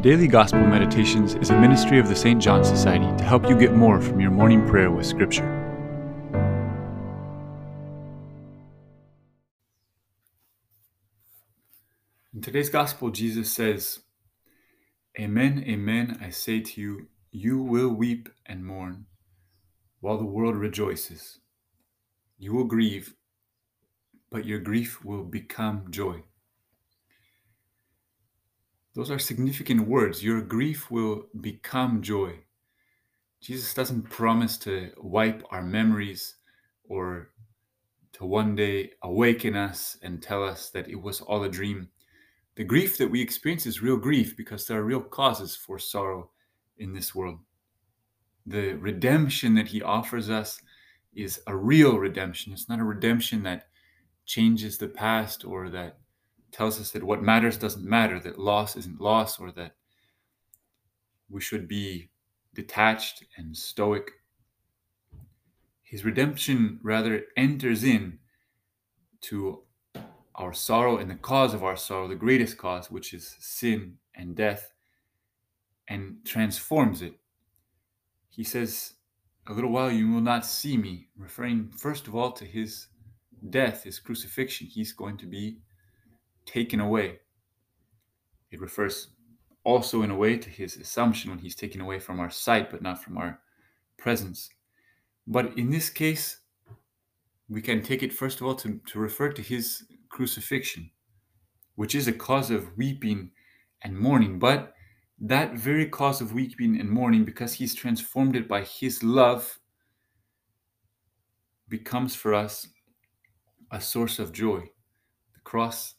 Daily Gospel Meditations is a ministry of the St. John Society to help you get more from your morning prayer with Scripture. In today's Gospel, Jesus says, Amen, amen, I say to you, you will weep and mourn while the world rejoices. You will grieve, but your grief will become joy. Those are significant words. Your grief will become joy. Jesus doesn't promise to wipe our memories or to one day awaken us and tell us that it was all a dream. The grief that we experience is real grief because there are real causes for sorrow in this world. The redemption that he offers us is a real redemption. It's not a redemption that changes the past or that tells us that what matters doesn't matter, that loss isn't loss, or that we should be detached and stoic. His redemption rather enters in to our sorrow and the cause of our sorrow, the greatest cause, which is sin and death, and transforms it. He says, A little while you will not see me, referring first of all to his death, his crucifixion. He's going to be taken away. It refers also, in a way, to his assumption when he's taken away from our sight, but not from our presence. But in this case, we can take it, first of all, to, to refer to his crucifixion, which is a cause of weeping and mourning. But that very cause of weeping and mourning, because he's transformed it by his love, becomes for us a source of joy. The cross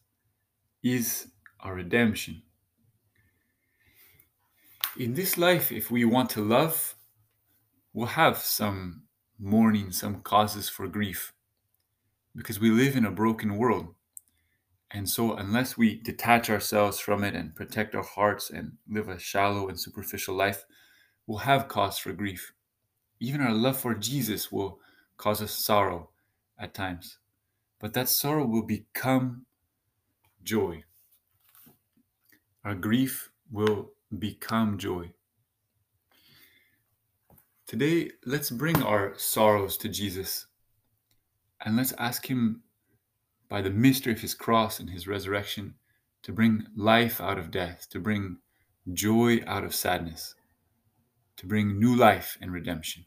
is our redemption. In this life, if we want to love, we'll have some mourning, some causes for grief, because we live in a broken world. And so, unless we detach ourselves from it and protect our hearts and live a shallow and superficial life, we'll have cause for grief. Even our love for Jesus will cause us sorrow at times. But that sorrow will become joy. Our grief will become joy. Today, let's bring our sorrows to Jesus and let's ask Him, by the mystery of His cross and His resurrection, to bring life out of death, to bring joy out of sadness, to bring new life and redemption.